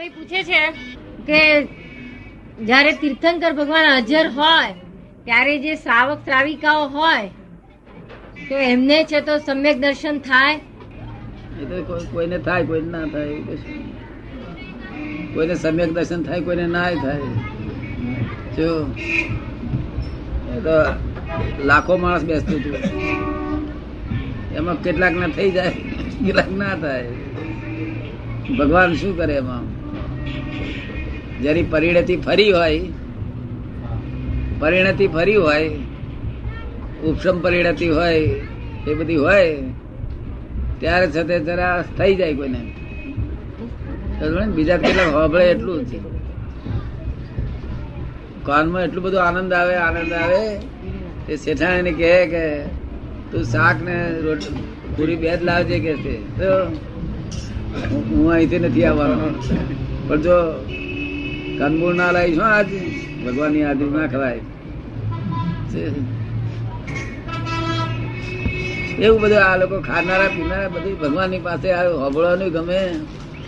ભાઈ પૂછે છે કે જ્યારે તીર્થંકર ભગવાન હાજર હોય, ત્યારે જે શ્રાવક શ્રાવિકાઓ હોય, તો એમને છે તો સમ્યક દર્શન થાય? કોઈ- કોઈને થાય, કોઈને ના થાય. કોઈને સમ્યક દર્શન થાય, કોઈને ના થાય. જો તો લાખો માણસ બેસતું હતું. એમાં કેટલાક ના થઈ જાય, કેટલાક ના થાય. ભગવાન શું કરે એમાં? જરી પરિણતિ ફરી હોય, પરિણતિ ફરી હોય ઉપસમ પરિણતિ હોય, એ બધી હોય, ત્યારે છતે જરા થઈ જાય કોઈને બીજા કેટલા હોબળે એટલું છે કાનમાં એટલું બધું આનંદ આવે આનંદ આવે, તે શેઠાણીને કહે કે, તું શાક ને રોટલી પૂરી બે જ લાવજે કે છે. તો હું અહીંથી નથી આવવાનો. પણ જો કંદમૂળ ના લાવીશ શું આજ ભગવાનની હાજરી ના ખવાય. એવું બધું આ લોકો ખાનારા, પીનારા બધું ભગવાનની પાસે હોબળવાનું ગમે,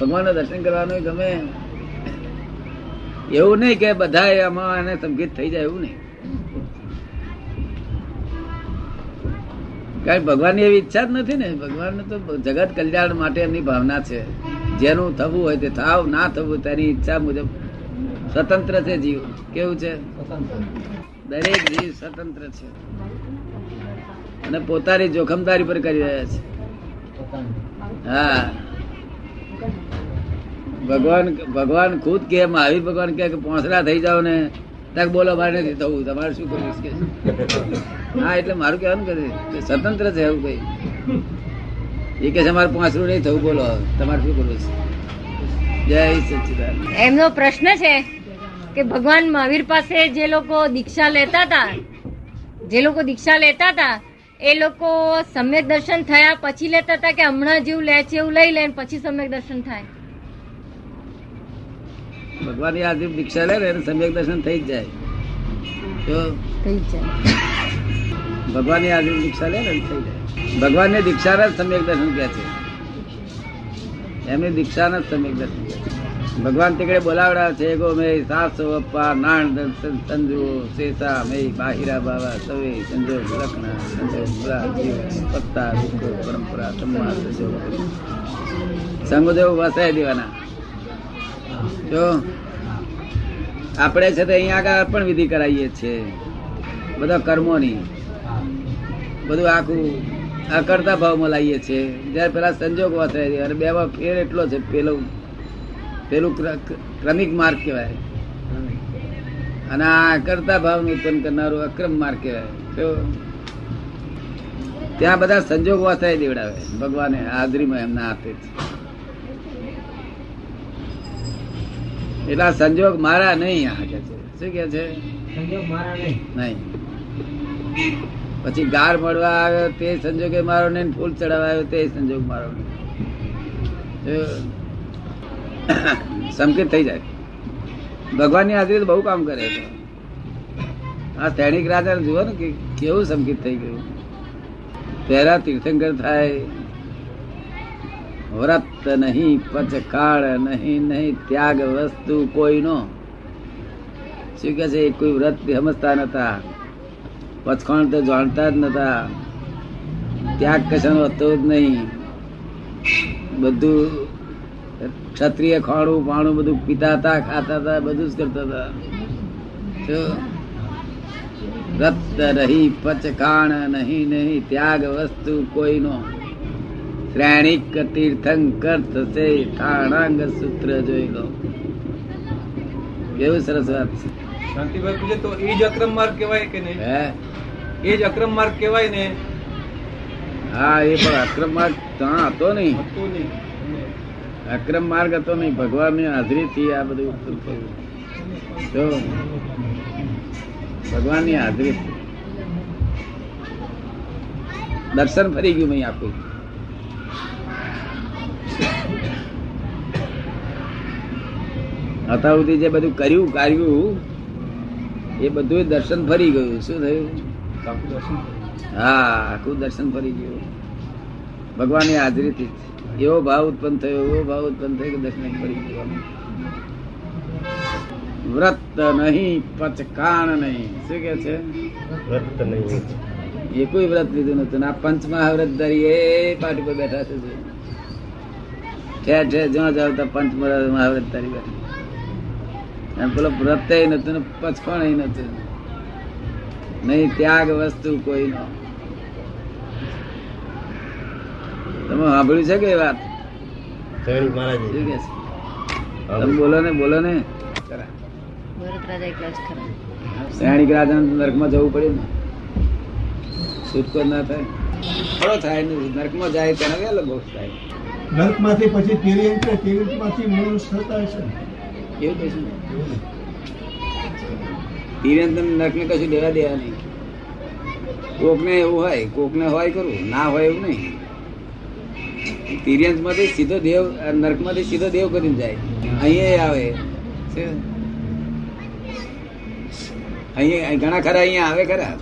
ભગવાનના દર્શન કરવાનું ગમે. એવું નહીં કે બધા આમાં એને સંગીત થઈ જાય, એવું નહીં. કારણ ભગવાનની એવી ઈચ્છા જ નથી ને. ભગવાન તો જગત કલ્યાણ માટે એમની ભાવના છે. જેનું થવું હોય તે થાવ, ના થવું તેની ઈચ્છા મુજબ. સ્વતંત્ર છે જીવ. કેવું છે? દરેક જીવ સ્વતંત્ર છે. અને પોતાની જોખમદારી પર કરી રહ્યા છે. હા. ભગવાન ભગવાન ખુદ કે મહાવીર ભગવાન કે પોસરા થઈ જાવ ને. તક બોલો, મારે નથી થવું, તમારે શું કરવું કે હા, એટલે મારું કહેવાનું કરે સ્વતંત્ર છે એવું કઈ. એ કે છે મારે નહીં થવું બોલો તમારે શું કરવું જય સચિદાન એમનો પ્રશ્ન છે કે ભગવાન મહાવીર પાસે જે લોકો દીક્ષા લેતા હતા જે લોકો દીક્ષા લેતા હતા એ લોકો સમ્યક દર્શન થયા પછી લેતા હતા કે હમણાં જેવું લે છે એવું લઈ લે પછી સમ્યક દર્શન થાય? ભગવાન આ દીક્ષા લે ને સમ્યક દર્શન થઈ જ જાય. તો થઈ જાય. ભગવાન આ દીક્ષા લે ને થઈ જાય. ભગવાનની દીક્ષાના જ સમ્યક દર્શન કહે છે. એમની દીક્ષાના જ સમ્યક દર્શન ભગવાન તીકડે બોલાવડા છે ગો મે સાસો અપ્પા, નાણ દર્શન સંજુ, શેષા મે બાહિરા બાવા, સવે સંજોગ લખના, સંજોગ પુરા પત્તા રૂપ પરંપરા સમાજ સંગોદેવ વસાઈ દેવાના. જો આપણે છે તે અહીંયા આગળ પણ વિધિ કરાવીએ છીએ. બધા કર્મોની. બધું આખું અકર્તા ભાવમાં લાવીએ છીએ. જયારે પેલા સંજોગ વસાય અને બેમાં ફેર એટલો છે પેલું પેલું ક્રમિક માર્ગ કહેવાય. અને આ કરતા ભાવ ઉત્પન્ન કરનારું અક્રમ માર્ગ કહેવાય. તો ત્યાં બધા સંજોગ વાસાય દેવડાવે. ભગવાને હાજરીમાં એમના હાથે છે એટલે સંજોગ મારા નહીં આ કે છે. શું કે છે? નહીં. પછી ગાર મળવા આવ્યો તે સંજોગે મારો નહીં ફૂલ ચડાવવા આવ્યો તે સંજોગ મારો સંકેત થઈ જાય. ભગવાનની હાજરી બહુ કામ કરે છે. આ સૈનિક રાજા જુઓ ને કે કેવું સંકેત થઈ ગયું. પહેલા તીર્થંકર થાય. વ્રત નહીં, પચકાળ નહીં નહીં, ત્યાગ વસ્તુ કોઈનો શું કે છે? કોઈ વ્રત સમજતા નતા. પચખાણ તો જાણતા જ નતા. ત્યાગ કશાનો હતો જ નહીં. બધું ક્ષત્રિય ખાણું, પાણું બધું પીતા હતા, ખાતા હતા, બધું જ કરતા હતા. રત રહી પચખાણ નહીં નહીં, ત્યાગ વસ્તુ કોઈનો. શ્રેણિક તીર્થંકર થશે, થાણાંગ સૂત્ર જોઈ લો. કેવું સરસ વાત છે. શાંતિભાઈ પૂછે તો એ જ અક્રમ માર્ગ કહેવાય કે નહીં? હે? એ જ અક્રમ માર્ગ કહેવાય ને? હા એ પણ અક્રમ માર્ગ ત્યાં હતો નહીં. હતું નહીં. અક્રમ માર્ગ હતો નહીં. ભગવાનની હાજરીથી આ બધું. થયું જો ભગવાનની હાજરી દર્શન ફરી ગયું મેં આખું. અત્યાર સુધી જે બધું કર્યું કાર્યું એ બધું દર્શન ફરી ગયું. શું થયું? હા આખું દર્શન ફરી ગયું. ભગવાનની હાજરીથી જ. એવો ભાવ ઉત્પન્ન થયો એવો ભાવ ઉત્પન્ન થયો કે દર્શન ફરી જવાનું વ્રત નહીં પચકાણ નહીં. શું કે છે? વ્રત નહીં. એ કોઈ વ્રત લીધું નતું ને આ પંચમહાવ્રત ધરી એ પાટી પર બેઠા છે. ઠેર ઠેર જ્યાં જાવ ત્યાં પંચમહાવ્રત ધરી બેઠા. પેલો નતું નતું. નહીં ત્યાગ વસ્તુ કોઈ નો તમે સાંભળ્યું છે કે એ વાત? તમે બોલો ને બોલો ને. શ્રેણીક રાજા નરકમાં જવું પડે ને. છૂટકો ના થાય. થોડો થાય ને નર્કમાં જાય તેનો વહેલો મોક્ષ થાય? નર્કમાંથી પછી? એવું કશું નિરંતર નરક ને કશું લેવા દેવા નહીં. કોકને એવું હોય, કોકને હોય કરું ના હોય એવું નહીં. તિર્યંતમાંથી સીધો દેવ નર્કમાંથી સીધો દેવ કરીને જાય. અહીંયા આવે. છે. અહીંયા ઘણા ખરા અહીંયા આવે ખરા?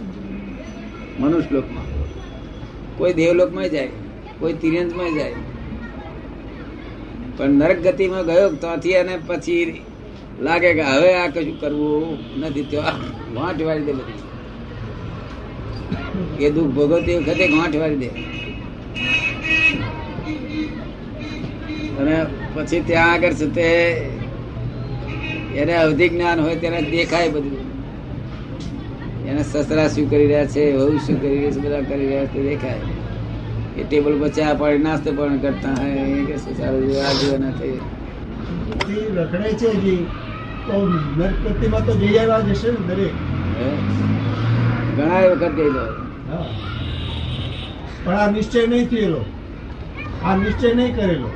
મનુષ્ય લોકમાં કોઈ દેવલોકમાં જાય, કોઈ તિર્યંતમાં જાય. પણ નરક ગતિમાં ગયો, ત્યાંથી અને પછી લાગે કે હવે આ કશું કરવું નથી ત્યાં ગાંઠ વાળી દે બધી. એ દુઃખ ભોગવતી વખતે ગાંઠ વાળી દે. અને પછી ત્યાં આગળ છે તે એને અવધિ જ્ઞાન હોય તેને દેખાય બધું. એને સસરા શું કરી રહ્યા છે વહુ શું કરી રહ્યા છે બધા કરી રહ્યા છે દેખાય. એ ટેબલ પર ચા પાણી નાસ્તો પણ કરતા હે કે શું સારું છે, આ જુઓ ના થઈ રખડે છે તો નરકતીમાં તો જઈ આવ્યા જ ને દરેક? ઘણા વખત તો. હા. પણ આ નિશ્ચય નહીં થયેલો. આ નિશ્ચય નહીં કરેલો.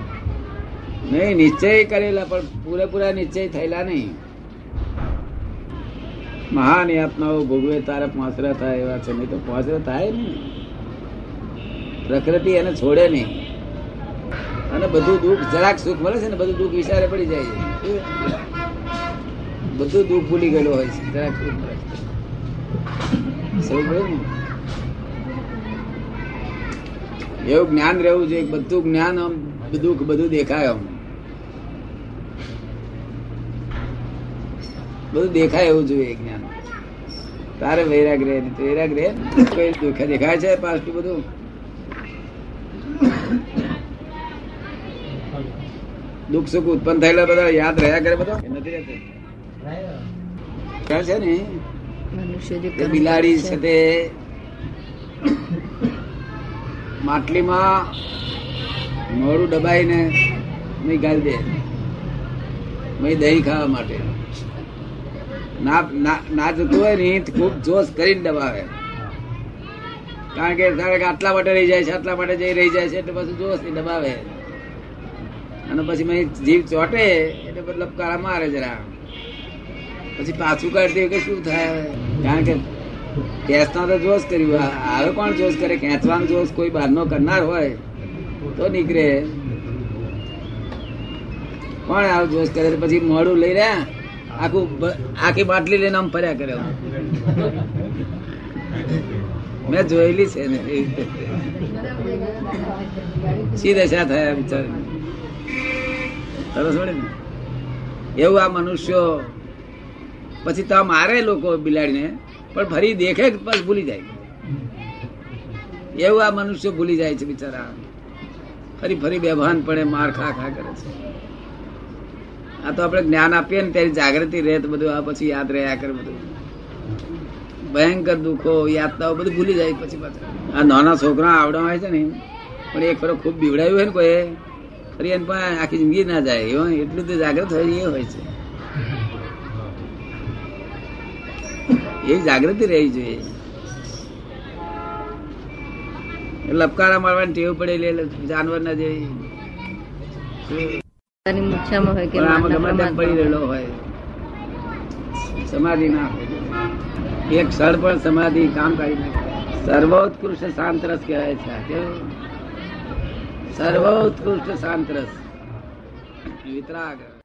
નહીં નિશ્ચય કરેલા પણ પૂરેપૂરા નિશ્ચય થયેલા નહીં. મહાન યાતનાઓ ભોગવે તારે પાંસરા થાય એવા છે. નહીં તો પાંસરા થાય નહીં. પ્રકૃતિ એને છોડે નહીં. અને બધું દુઃખ જરાક સુખ મળે છે ને બધું દુઃખ વિચારે પડી જાય છે. બધું દુઃખ ભૂલી ગયેલો હોય છે. એવું જ્ઞાન રહેવું જોઈએ, બધું જ્ઞાન આમ દુઃખ બધું દેખાય આમ. બધું દેખાય એવું જોઈએ જ્ઞાન. તારે વૈરાગ રહે વૈરાગ રહે. કોઈ દુઃખ દેખાય છે પાછું બધું? દુઃખ સુખ ઉત્પન્ન થયેલા બધા યાદ રહ્યા કરે બધા? નથી રહેતું. છે ને? બિલાડી છે તે માટલીમાં મોડું દબાઈને મેં ગાળી દે. મેં દહીં ખાવા માટે. ના ના જતું હોય ને ખૂબ જોશ કરીને દબાવે. કારણ કે આટલા માટે રહી જાય છે આટલા માટે જઈ રહી જાય છે એટલે પછી જોશ દબાવે. અને પછી જીવ ચોટે એટલે મતલબ લપકારા મારે જરા. પછી પાછું કાઢતી કે શું થાય? કારણ કે ટેસ્ટમાં તો જોશ કર્યું. હવે કોણ જોશ કરે? ખેંચવાનો જોશ કોઈ બહારનો કરનાર હોય તો નીકળે. કોણ આવું જોશ કરે? પછી મોડું લઈ રહ્યા. આખું આખી બાટલી લઈને આમ ફર્યા કરે. મેં જોયેલી છે ને. શી દશા થયા બિચાર સરસ મળે ને? એવું આ મનુષ્યો પછી તો મારે લોકો બિલાડીને, પણ ફરી દેખે પણ ભૂલી જાય. એવું આ મનુષ્ય ભૂલી જાય છે બિચારા. ફરી ફરી બેભાન પડે, માર ખા ખા કરે છે. આ તો આપણે જ્ઞાન આપીએ ને ત્યારે જાગૃતિ રહે તો બધું, આ પછી યાદ રહ્યા કરે બધું. ભયંકર દુઃખો યાતનાઓ બધું ભૂલી જાય પછી પાછા. આ નાના છોકરા આવડા હોય છે ને, પણ એક ફરો ખૂબ બીવડાયું હોય ને કોઈ, ફરી એને પણ આખી જિંદગી ના જાય. એટલું તો જાગૃત હોય એ હોય છે. એ જાગૃતિ રહેવી જોઈએ. લપકારા મારવાની ટેવ પડે એટલે જાનવર ના જેવી પડી રહેલો હોય. સમાધિ ના હોય. એક ક્ષણ પણ સમાધિ કામ કરી નાખે. સર્વોત્કૃષ્ટ શાંત રસ કહેવાય છે કેવું સર્વોત્કૃષ્ટ શાંત રસ વિતરાગ.